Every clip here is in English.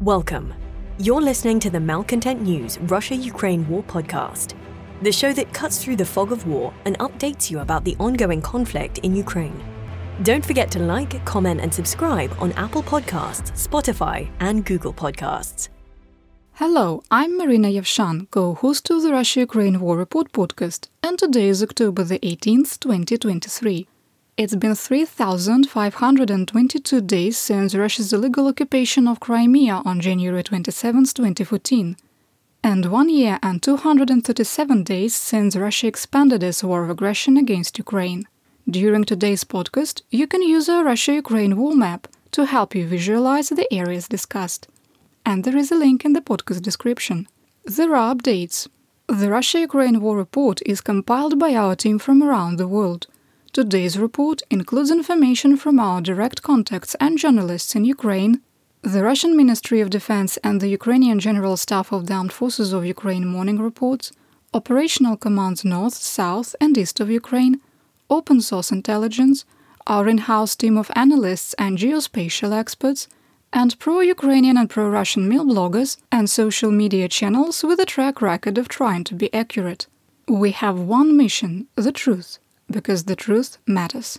Welcome. You're listening to the Malcontent News Russia Ukraine War Podcast, the show that cuts through the fog of war and updates you about the ongoing conflict in Ukraine. Don't forget to like, comment, and subscribe on Apple Podcasts, Spotify, and Google Podcasts. Hello, I'm Marina Yevshan, co-host of the Russia-Ukraine War Report podcast, and today is October the 18th, 2023. It's been 3,522 days since Russia's illegal occupation of Crimea on January 27, 2014, and one year and 237 days since Russia expanded its war of aggression against Ukraine. During today's podcast, you can use a Russia-Ukraine war map to help you visualize the areas discussed and there is a link in the podcast description. There are updates. The Russia Ukraine War Report is compiled by our team from around the world. Today's report includes information from our direct contacts and journalists in Ukraine, the Russian Ministry of Defense and the Ukrainian General Staff of the Armed Forces of Ukraine morning reports, operational commands north, south, and east of Ukraine, open source intelligence, our in house team of analysts and geospatial experts and pro-Ukrainian and pro-Russian mil bloggers and social media channels with a track record of trying to be accurate. We have one mission, the truth, because the truth matters.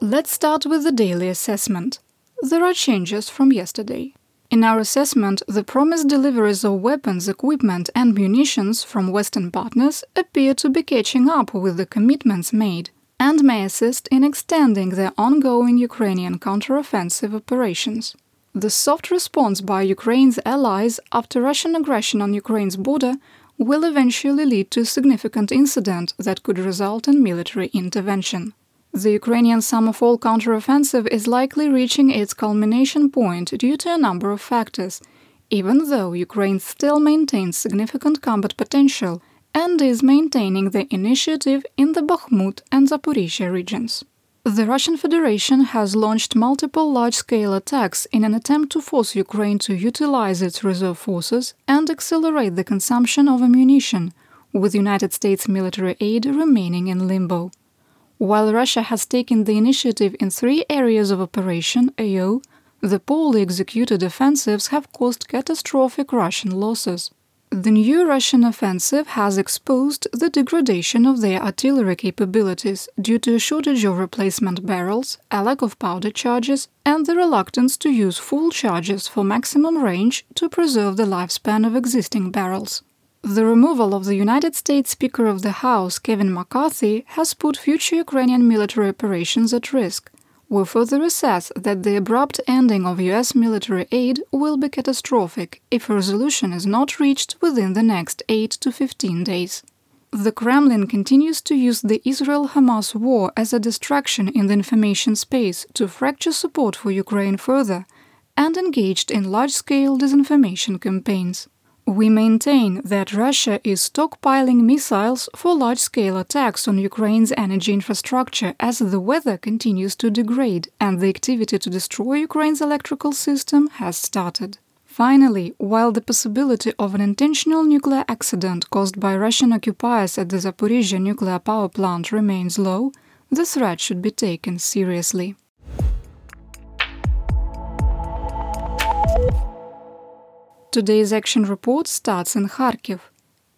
Let's start with the daily assessment. There are changes from yesterday. In our assessment, the promised deliveries of weapons, equipment, and munitions from Western partners appear to be catching up with the commitments made and may assist in extending the ongoing Ukrainian counteroffensive operations. The soft response by Ukraine's allies after Russian aggression on Ukraine's border will eventually lead to a significant incident that could result in military intervention. The Ukrainian summer fall counteroffensive is likely reaching its culmination point due to a number of factors, even though Ukraine still maintains significant combat potential and is maintaining the initiative in the Bakhmut and Zaporizhia regions. The Russian Federation has launched multiple large scale attacks in an attempt to force Ukraine to utilize its reserve forces and accelerate the consumption of ammunition, with United States military aid remaining in limbo. While Russia has taken the initiative in three areas of operation AO, the poorly executed offensives have caused catastrophic Russian losses. The new Russian offensive has exposed the degradation of their artillery capabilities due to a shortage of replacement barrels, a lack of powder charges, and the reluctance to use full charges for maximum range to preserve the lifespan of existing barrels. The removal of the United States Speaker of the House, Kevin McCarthy, has put future Ukrainian military operations at risk. We further assess that the abrupt ending of US military aid will be catastrophic if a resolution is not reached within the next 8 to 15 days. The Kremlin continues to use the Israel Hamas war as a distraction in the information space to fracture support for Ukraine further and engaged in large scale disinformation campaigns. We maintain that Russia is stockpiling missiles for large scale attacks on Ukraine's energy infrastructure as the weather continues to degrade and the activity to destroy Ukraine's electrical system has started. Finally, while the possibility of an intentional nuclear accident caused by Russian occupiers at the Zaporizhia nuclear power plant remains low, the threat should be taken seriously. Today's action report starts in Kharkiv.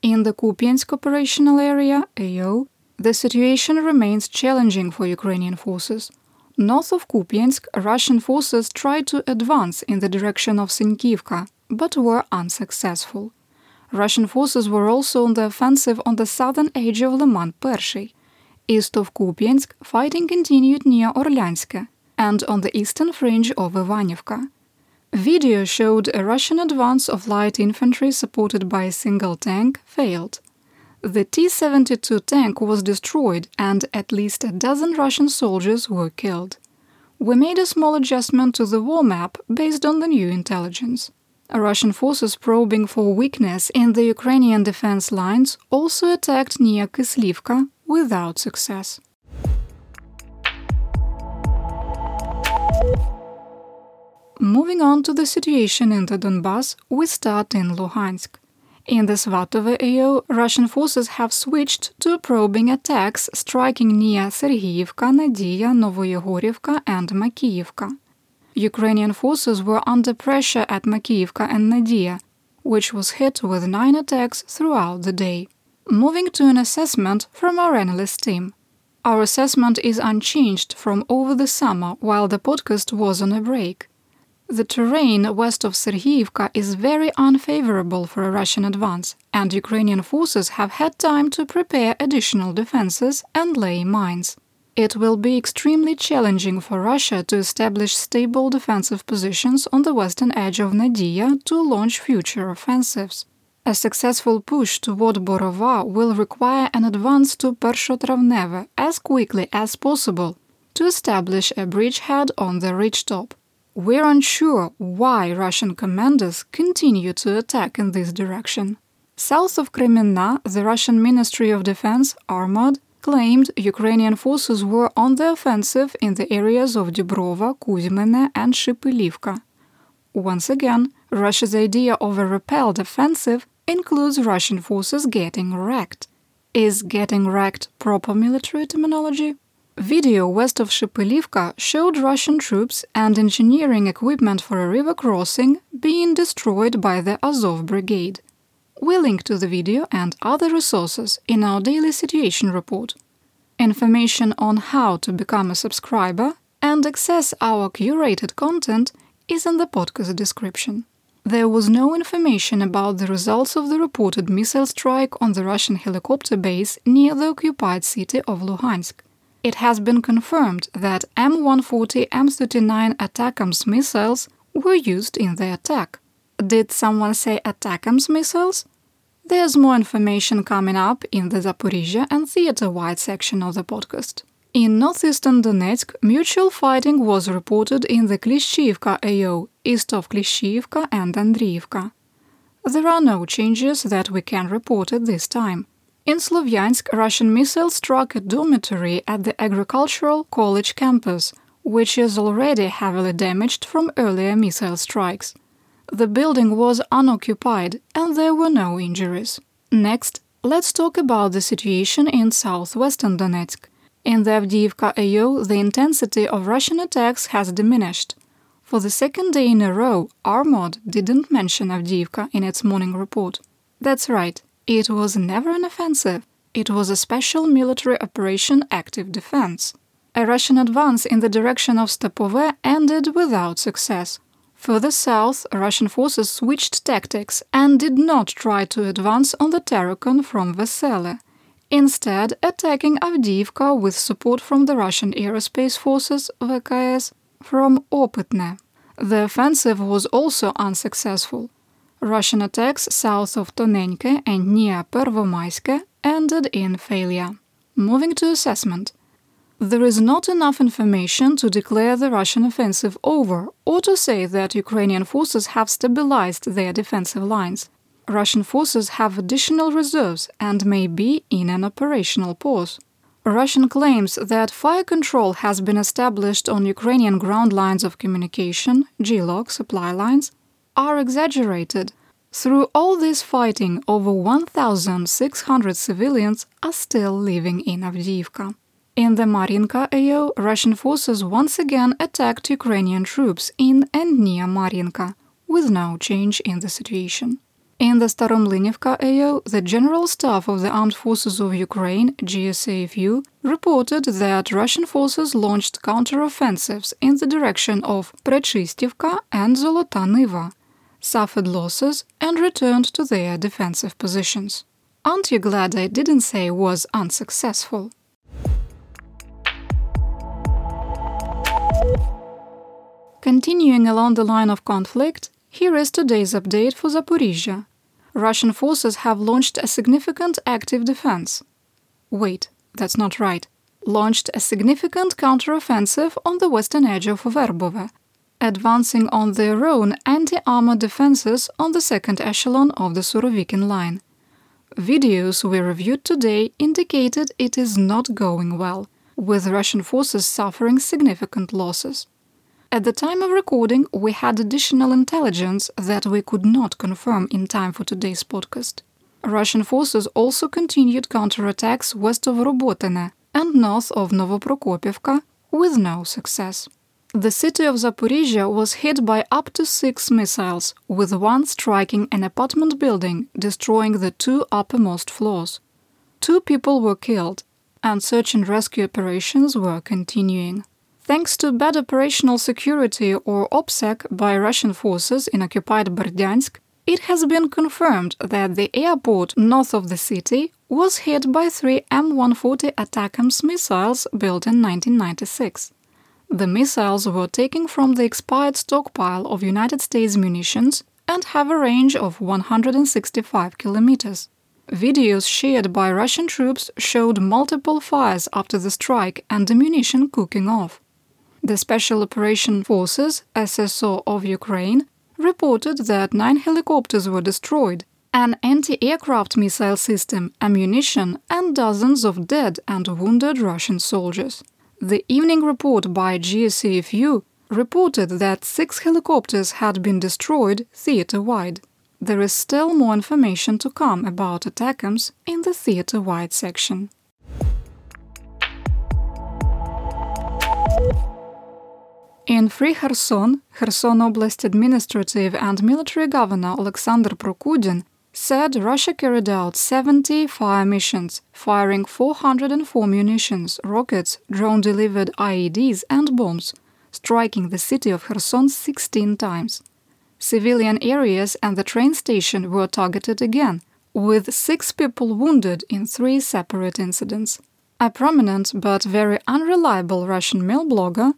In the Kupiansk operational area, AO, the situation remains challenging for Ukrainian forces. North of Kupiansk, Russian forces tried to advance in the direction of Sinkivka, but were unsuccessful. Russian forces were also on the offensive on the southern edge of Lyman Pershyi. East of Kupiansk, fighting continued near Orlyansk, and on the eastern fringe of Ivanivka. Video showed a Russian advance of light infantry supported by a single tank failed. The T 72 tank was destroyed and at least a dozen Russian soldiers were killed. We made a small adjustment to the war map based on the new intelligence. Russian forces probing for weakness in the Ukrainian defense lines also attacked near Kislivka without success. Moving on to the situation in the Donbass, we start in Luhansk. In the Svatove AO, Russian forces have switched to probing attacks striking near Sergiyevka, Nadia, Novoyegorivka, and Makiyivka. Ukrainian forces were under pressure at Makiyivka and Nadia, which was hit with nine attacks throughout the day. Moving to an assessment from our analyst team. Our assessment is unchanged from over the summer while the podcast was on a break. The terrain west of Sergiyevka is very unfavorable for a Russian advance, and Ukrainian forces have had time to prepare additional defenses and lay mines. It will be extremely challenging for Russia to establish stable defensive positions on the western edge of Nadia to launch future offensives. A successful push toward Borova will require an advance to Pershotravneve as quickly as possible to establish a bridgehead on the ridgetop. We're unsure why Russian commanders continue to attack in this direction. South of Kreminna, the Russian Ministry of Defense, Armad, claimed Ukrainian forces were on the offensive in the areas of Dubrova, Kuzymene, and Shipilivka. Once again, Russia's idea of a repelled offensive includes Russian forces getting wrecked. Is getting wrecked proper military terminology? Video west of Shipilivka showed Russian troops and engineering equipment for a river crossing being destroyed by the Azov Brigade. We link to the video and other resources in our daily situation report. Information on how to become a subscriber and access our curated content is in the podcast description. There was no information about the results of the reported missile strike on the Russian helicopter base near the occupied city of Luhansk. It has been confirmed that M140 M39 ATACMS missiles were used in the attack. Did someone say ATACMS missiles? There's more information coming up in the Zaporizhia and theater-wide section of the podcast. In northeastern Donetsk, mutual fighting was reported in the Klishchiivka AO, east of Klishchiivka and Andriivka. There are no changes that we can report at this time. In Slovyansk, Russian missiles struck a dormitory at the agricultural college campus, which is already heavily damaged from earlier missile strikes. The building was unoccupied and there were no injuries. Next, let's talk about the situation in southwestern Donetsk. In the Avdiivka AO, the intensity of Russian attacks has diminished. For the second day in a row, Armad didn't mention Avdiivka in its morning report. That's right, it was never an offensive. It was a special military operation active defense. A Russian advance in the direction of Stepove ended without success. Further south, Russian forces switched tactics and did not try to advance on the Terekon from Vesele, instead attacking Avdiivka with support from the Russian aerospace forces VKS from Opytne. The offensive was also unsuccessful. Russian attacks south of Tonenke and near Pervomaiske ended in failure. Moving to assessment. There is not enough information to declare the Russian offensive over or to say that Ukrainian forces have stabilized their defensive lines. Russian forces have additional reserves and may be in an operational pause. Russian claims that fire control has been established on Ukrainian ground lines of communication, GLOC supply lines, are exaggerated. Through all this fighting, over 1,600 civilians are still living in Avdiivka. In the Marinka AO, Russian forces once again attacked Ukrainian troops in and near Marinka, with no change in the situation. In the Staromlynivka AO, the General Staff of the Armed Forces of Ukraine, GSAFU, reported that Russian forces launched counteroffensives in the direction of Prechistivka and Zolota Niva, suffered losses, and returned to their defensive positions. Aren't you glad I didn't say was unsuccessful? Continuing along the line of conflict, here is today's update for Zaporizhia. Russian forces have launched a significant active defense. Wait, that's not right. Launched a significant counteroffensive on the western edge of Verbove, advancing on their own anti armor defenses on the second echelon of the Surovikin line. Videos we reviewed today indicated it is not going well, with Russian forces suffering significant losses. At the time of recording, we had additional intelligence that we could not confirm in time for today's podcast. Russian forces also continued counterattacks west of Robotine and north of Novoprokopivka with no success. The city of Zaporizhia was hit by up to six missiles, with one striking an apartment building, destroying the two uppermost floors. Two people were killed, and search and rescue operations were continuing. Thanks to bad operational security or OPSEC by Russian forces in occupied Berdyansk, it has been confirmed that the airport north of the city was hit by three M140 ATACMS missiles built in 1996. The missiles were taken from the expired stockpile of United States munitions and have a range of 165 kilometers. Videos shared by Russian troops showed multiple fires after the strike and ammunition cooking off. The Special Operation Forces, SSO of Ukraine, reported that nine helicopters were destroyed, an anti aircraft missile system, ammunition, and dozens of dead and wounded Russian soldiers. The evening report by GSAFU reported that six helicopters had been destroyed theater wide. There is still more information to come about ATACMS in the theater wide section. In Free Kherson, Kherson Oblast administrative and military governor Alexander Prokudin said Russia carried out 70 fire missions, firing 404 munitions, rockets, drone delivered IEDs, and bombs, striking the city of Kherson 16 times. Civilian areas and the train station were targeted again, with six people wounded in three separate incidents. A prominent but very unreliable Russian mil blogger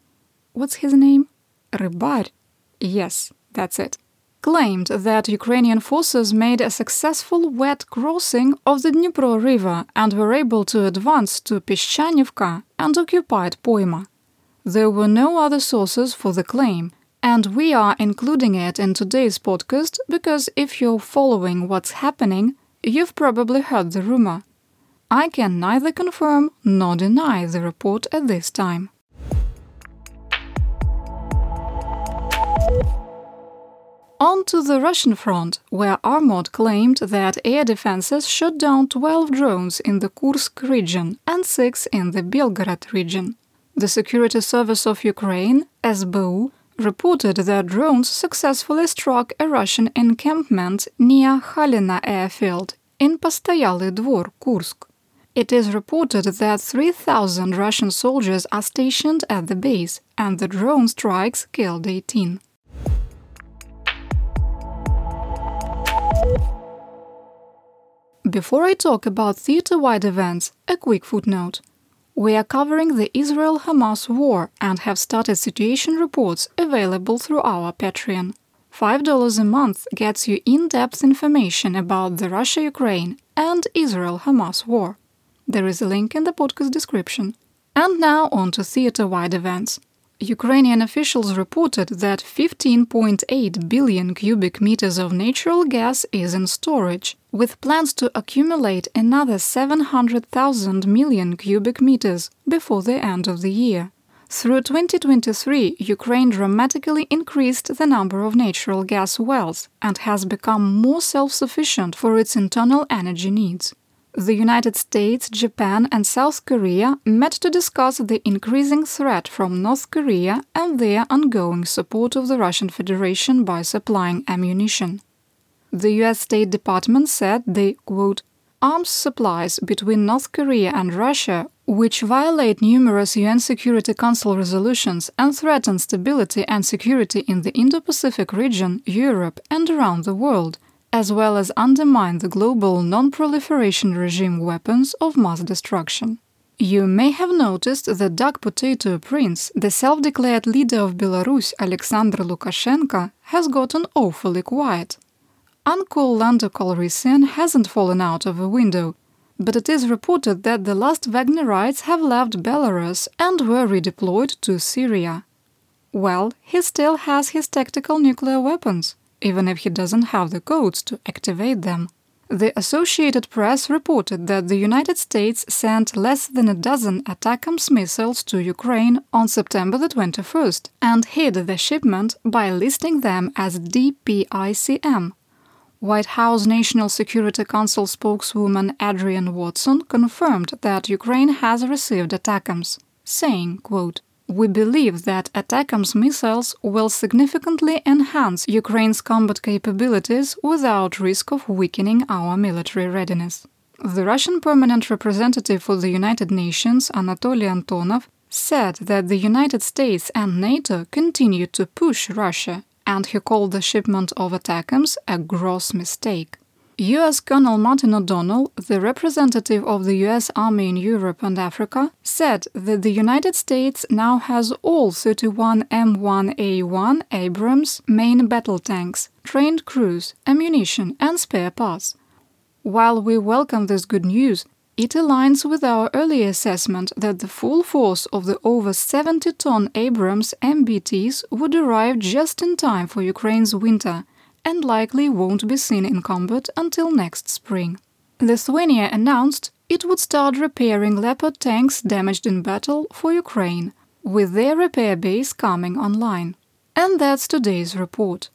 what's his name? Rybar. Yes, that's it. Claimed that Ukrainian forces made a successful wet crossing of the Dnipro River and were able to advance to Peshchanivka and occupied Poima. There were no other sources for the claim, and we are including it in today's podcast because if you're following what's happening, you've probably heard the rumor. I can neither confirm nor deny the report at this time. On to the Russian front, where Armod claimed that air defenses shot down 12 drones in the Kursk region and 6 in the Belgorod region. The Security Service of Ukraine, SBU, reported that drones successfully struck a Russian encampment near Khalina airfield in Postoyalny Dvor, Kursk. It is reported that 3,000 Russian soldiers are stationed at the base, and the drone strikes killed 18. Before I talk about theater wide events, a quick footnote. We are covering the Israel Hamas war and have started situation reports available through our Patreon. $5 a month gets you in depth information about the Russia Ukraine and Israel Hamas war. There is a link in the podcast description. And now on to theater wide events. Ukrainian officials reported that 15.8 billion cubic meters of natural gas is in storage, with plans to accumulate another 700,000 million cubic meters before the end of the year. Through 2023, Ukraine dramatically increased the number of natural gas wells and has become more self sufficient for its internal energy needs the United States, Japan, and South Korea met to discuss the increasing threat from North Korea and their ongoing support of the Russian Federation by supplying ammunition. The US State Department said the quote, arms supplies between North Korea and Russia, which violate numerous UN Security Council resolutions and threaten stability and security in the Indo Pacific region, Europe, and around the world, as well as undermine the global non proliferation regime weapons of mass destruction. You may have noticed that Doug Potato Prince, the self declared leader of Belarus Alexander Lukashenko, has gotten awfully quiet. Uncle Lando Calrissian hasn't fallen out of a window, but it is reported that the last Wagnerites have left Belarus and were redeployed to Syria. Well, he still has his tactical nuclear weapons, even if he doesn't have the codes to activate them. The Associated Press reported that the United States sent less than a dozen ATACMS missiles to Ukraine on September the 21st and hid the shipment by listing them as DPICM. White House National Security Council spokeswoman Adrienne Watson confirmed that Ukraine has received ATACMS, saying, quote, we believe that ATACMS missiles will significantly enhance Ukraine's combat capabilities without risk of weakening our military readiness. The Russian permanent representative for the United Nations, Anatoly Antonov, said that the United States and NATO continue to push Russia, and he called the shipment of ATACMS a gross mistake. US Colonel Martin O'Donnell, the representative of the US Army in Europe and Africa, said that the United States now has all 31 M1A1 Abrams main battle tanks, trained crews, ammunition, and spare parts. While we welcome this good news, it aligns with our earlier assessment that the full force of the over 70 ton Abrams MBTs would arrive just in time for Ukraine's winter and likely won't be seen in combat until next spring. Lithuania announced it would start repairing Leopard tanks damaged in battle for Ukraine, with their repair base coming online. And that's today's report.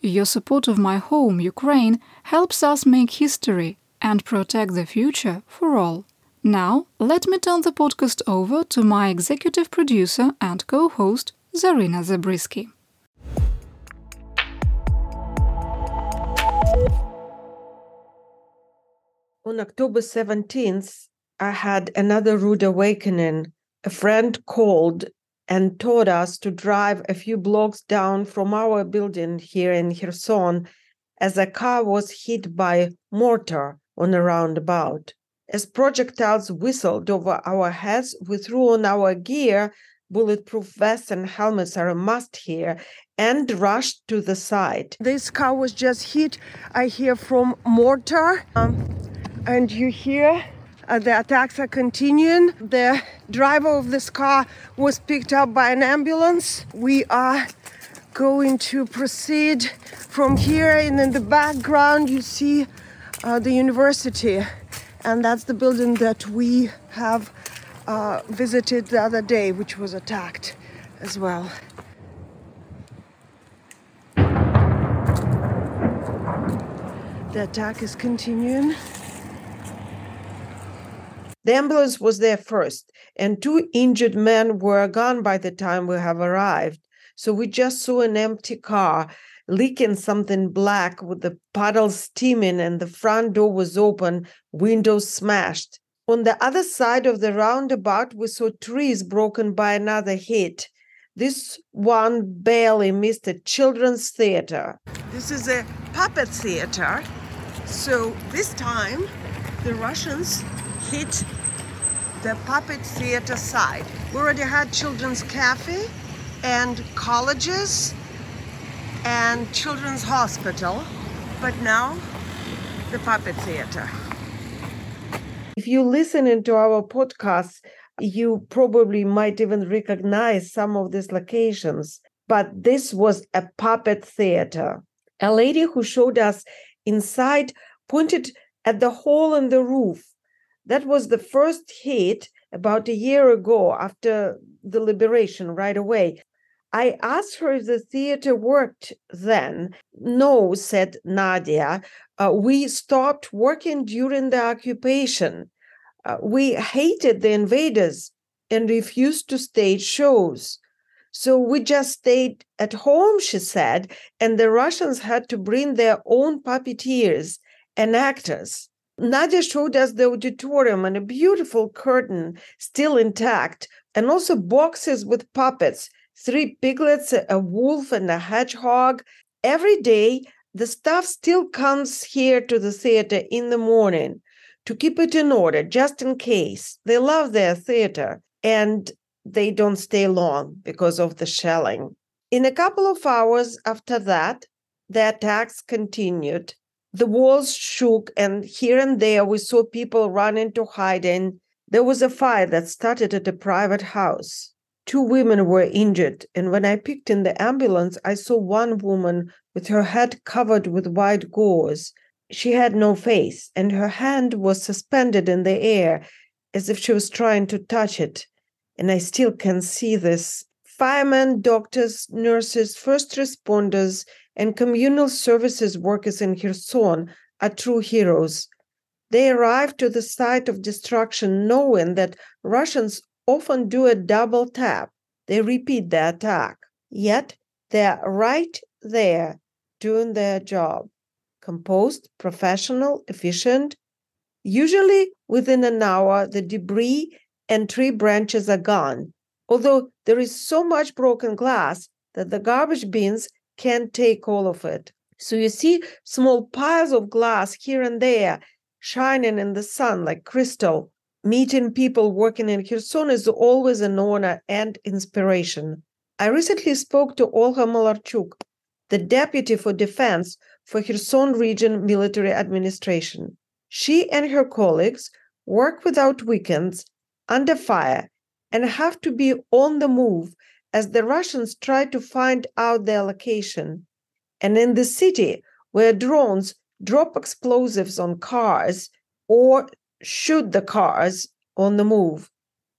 Your support of my home, Ukraine, helps us make history and protect the future for all. Now, let me turn the podcast over to my executive producer and co host, Zarina Zabrisky. On October 17th, I had another rude awakening. A friend called and told us to drive a few blocks down from our building here in Kherson as a car was hit by mortar on a roundabout. As projectiles whistled over our heads, we threw on our gear. Bulletproof vests and helmets are a must here and rushed to the site. This car was just hit, I hear, from mortar. Um, and you hear uh, the attacks are continuing. The driver of this car was picked up by an ambulance. We are going to proceed from here, and in the background, you see uh, the university, and that's the building that we have uh, visited the other day, which was attacked as well. The attack is continuing. The ambulance was there first, and two injured men were gone by the time we have arrived. So we just saw an empty car leaking something black with the puddles steaming, and the front door was open, windows smashed. On the other side of the roundabout, we saw trees broken by another hit. This one barely missed a children's theater. This is a puppet theater. So this time, the Russians hit the puppet theater side. We already had children's cafe and colleges and children's hospital, but now the puppet theater. If you listen into our podcasts, you probably might even recognize some of these locations. But this was a puppet theater. A lady who showed us inside pointed at the hole in the roof that was the first hit about a year ago after the liberation, right away. I asked her if the theater worked then. No, said Nadia. Uh, we stopped working during the occupation. Uh, we hated the invaders and refused to stage shows. So we just stayed at home, she said, and the Russians had to bring their own puppeteers and actors. Nadia showed us the auditorium and a beautiful curtain still intact, and also boxes with puppets three piglets, a wolf, and a hedgehog. Every day, the staff still comes here to the theater in the morning to keep it in order, just in case. They love their theater and they don't stay long because of the shelling. In a couple of hours after that, the attacks continued. The walls shook, and here and there we saw people run into hiding. There was a fire that started at a private house. Two women were injured, and when I picked in the ambulance, I saw one woman with her head covered with white gauze. She had no face, and her hand was suspended in the air as if she was trying to touch it. And I still can see this. Firemen, doctors, nurses, first responders, and communal services workers in Kherson are true heroes. They arrived to the site of destruction knowing that Russians often do a double tap. They repeat the attack. Yet they're right there doing their job. Composed, professional, efficient. Usually within an hour, the debris and tree branches are gone. Although there is so much broken glass that the garbage bins can't take all of it. So you see small piles of glass here and there shining in the sun like crystal. Meeting people working in Kherson is always an honor and inspiration. I recently spoke to Olga Malyarchuk, the deputy for defense for Kherson Region Military Administration. She and her colleagues work without weekends, under fire, and have to be on the move as the Russians try to find out their location. And in the city, where drones drop explosives on cars or shoot the cars on the move,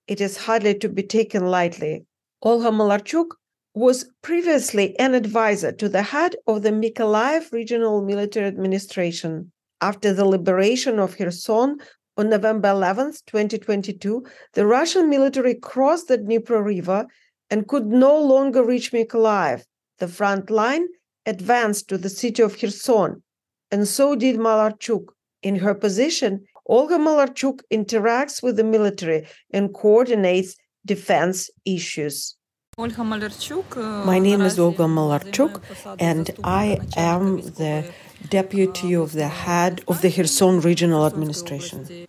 it is hardly to be taken lightly. Olga Malyarchuk was previously an advisor to the head of the Mykolaiv Regional Military Administration. After the liberation of Kherson on November 11, 2022, the Russian military crossed the Dnieper River and could no longer reach Mykolaiv. The front line advanced to the city of Kherson, and so did Malyarchuk. In her position, Olga Malyarchuk interacts with the military and coordinates defense issues. My name is Olga Malyarchuk, and I am the deputy of the head of the Kherson Regional Administration.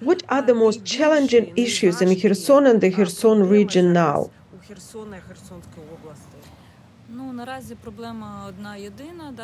What are the most challenging issues in Kherson and the Kherson region now?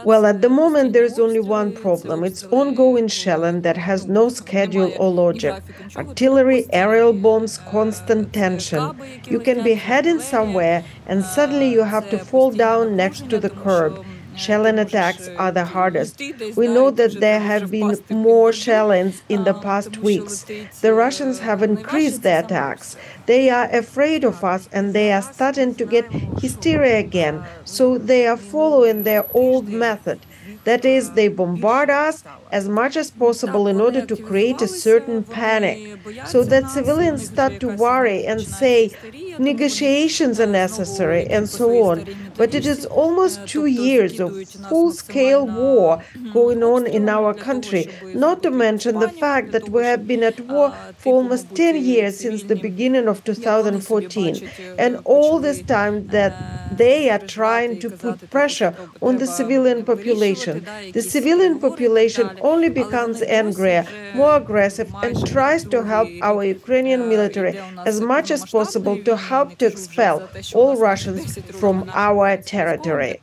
Well, at the moment, there's only one problem. It's ongoing shelling that has no schedule or logic. Artillery, aerial bombs, constant tension. You can be heading somewhere, and suddenly you have to fall down next to the curb. Shelling attacks are the hardest. We know that there have been more shellings in the past weeks. The Russians have increased their attacks. They are afraid of us and they are starting to get hysteria again, so they are following their old method. That is, they bombard us as much as possible in order to create a certain panic, so that civilians start to worry and say negotiations are necessary and so on. But it is almost two years of full scale war going on in our country, not to mention the fact that we have been at war for almost 10 years since the beginning of 2014. And all this time that they are trying to put pressure on the civilian population. The civilian population only becomes angrier, more aggressive, and tries to help our Ukrainian military as much as possible to help to expel all Russians from our territory.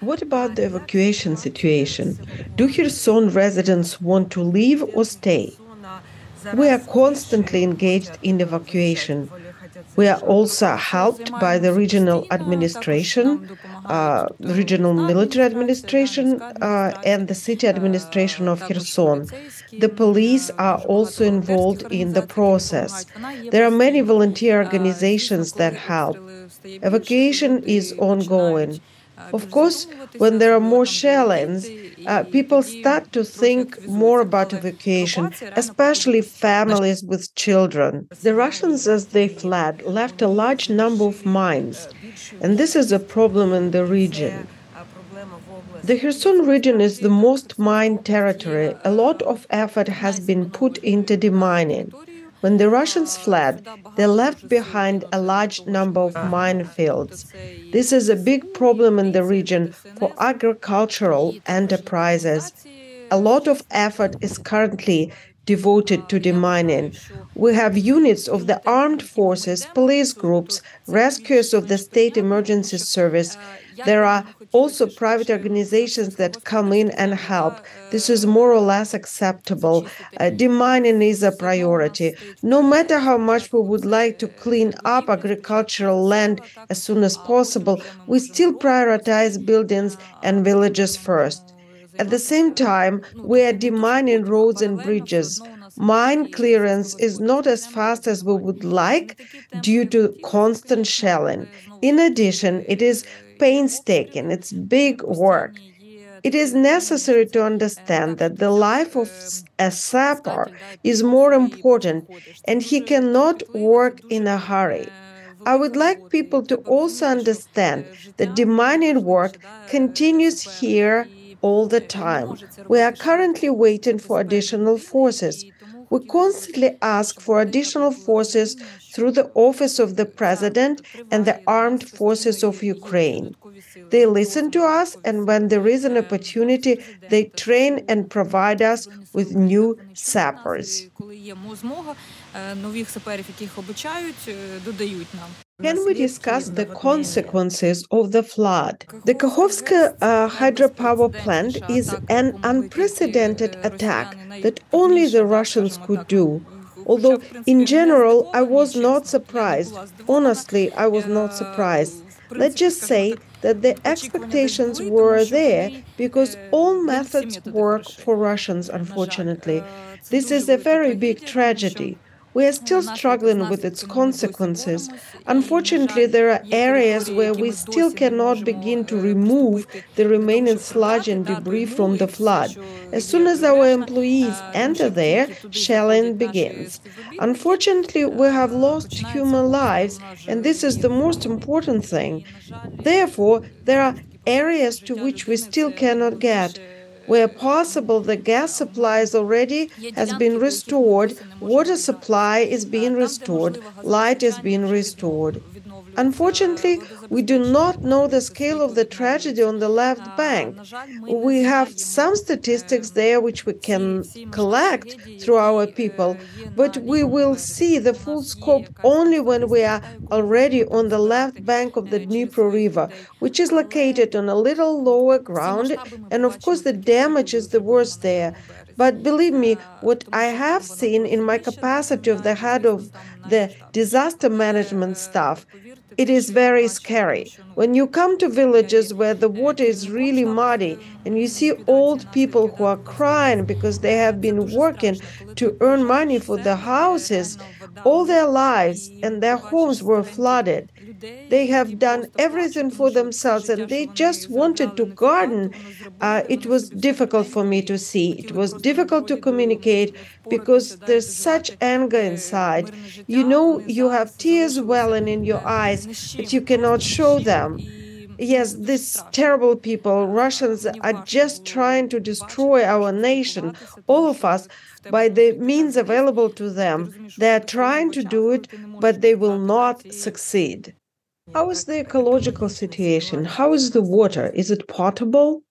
What about the evacuation situation? Do Kherson residents want to leave or stay? We are constantly engaged in evacuation. We are also helped by the regional administration, uh, regional military administration, uh, and the city administration of Kherson. The police are also involved in the process. There are many volunteer organizations that help. Evacuation is ongoing. Of course, when there are more shellings, uh, people start to think more about evacuation, especially families with children. The Russians, as they fled, left a large number of mines, and this is a problem in the region. The Kherson region is the most mined territory. A lot of effort has been put into demining. When the Russians fled, they left behind a large number of minefields. This is a big problem in the region for agricultural enterprises. A lot of effort is currently devoted to demining. We have units of the armed forces, police groups, rescuers of the state emergency service. There are also private organizations that come in and help. This is more or less acceptable. Uh, demining is a priority. No matter how much we would like to clean up agricultural land as soon as possible, we still prioritize buildings and villages first. At the same time, we are demining roads and bridges. Mine clearance is not as fast as we would like due to constant shelling. In addition, it is painstaking, it's big work. It is necessary to understand that the life of a sapper is more important and he cannot work in a hurry. I would like people to also understand that demining work continues here all the time. We are currently waiting for additional forces. We constantly ask for additional forces through the Office of the President and the Armed Forces of Ukraine. They listen to us, and when there is an opportunity, they train and provide us with new sappers. Can we discuss the consequences of the flood? The Kakhovska uh, hydropower plant is an unprecedented attack that only the Russians could do. Although, in general, I was not surprised. Honestly, I was not surprised. Let's just say that the expectations were there because all methods work for Russians, unfortunately. This is a very big tragedy. We are still struggling with its consequences. Unfortunately, there are areas where we still cannot begin to remove the remaining sludge and debris from the flood. As soon as our employees enter there, shelling begins. Unfortunately, we have lost human lives, and this is the most important thing. Therefore, there are areas to which we still cannot get. Where possible, the gas supply is already has been restored, water supply is being restored, light is being restored. Unfortunately, we do not know the scale of the tragedy on the left bank. We have some statistics there which we can collect through our people, but we will see the full scope only when we are already on the left bank of the Dnipro River, which is located on a little lower ground, and of course the damage is the worst there. But believe me, what I have seen in my capacity of the head of the disaster management staff, it is very scary. When you come to villages where the water is really muddy and you see old people who are crying because they have been working to earn money for their houses all their lives and their homes were flooded. They have done everything for themselves and they just wanted to garden. Uh, it was difficult for me to see. It was difficult to communicate because there's such anger inside. You know, you have tears welling in your eyes, but you cannot show them. Yes, these terrible people, Russians, are just trying to destroy our nation, all of us, by the means available to them. They are trying to do it, but they will not succeed. How is the ecological situation? How is the water? Is it potable?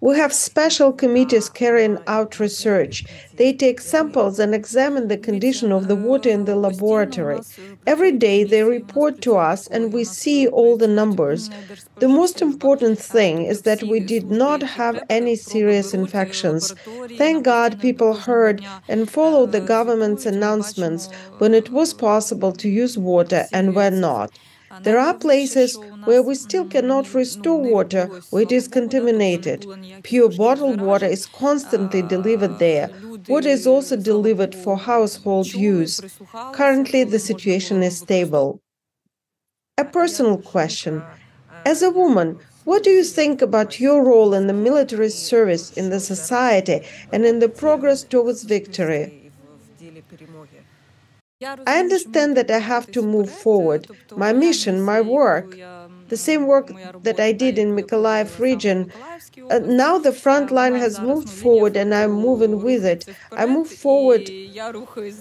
We have special committees carrying out research. They take samples and examine the condition of the water in the laboratory. Every day they report to us and we see all the numbers. The most important thing is that we did not have any serious infections. Thank God people heard and followed the government's announcements when it was possible to use water and when not. There are places where we still cannot restore water it is contaminated. Pure bottled water is constantly delivered there. Water is also delivered for household use. Currently, the situation is stable. A personal question. As a woman, what do you think about your role in the military service in the society and in the progress towards victory? I understand that I have to move forward. My mission, my work. The same work that I did in Mykolaiv region. Uh, now the front line has moved forward and I'm moving with it. I move forward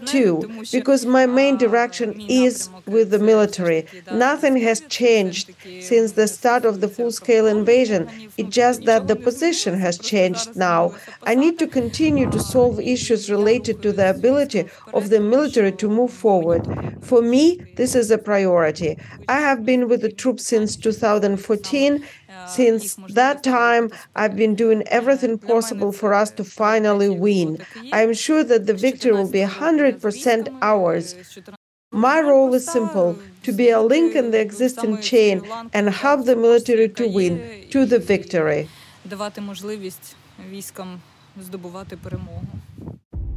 too because my main direction is with the military. Nothing has changed since the start of the full scale invasion. It's just that the position has changed now. I need to continue to solve issues related to the ability of the military to move forward. For me, this is a priority. I have been with the troops since 2014. Since that time, I've been doing everything possible for us to finally win. I am sure that the victory will be 100% ours. My role is simple to be a link in the existing chain and help the military to win to the victory.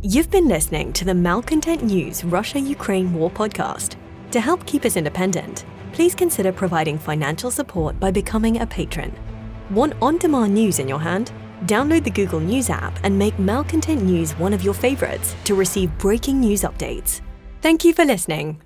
You've been listening to the Malcontent News Russia Ukraine War podcast. To help keep us independent, please consider providing financial support by becoming a patron. Want on demand news in your hand? Download the Google News app and make Malcontent News one of your favorites to receive breaking news updates. Thank you for listening.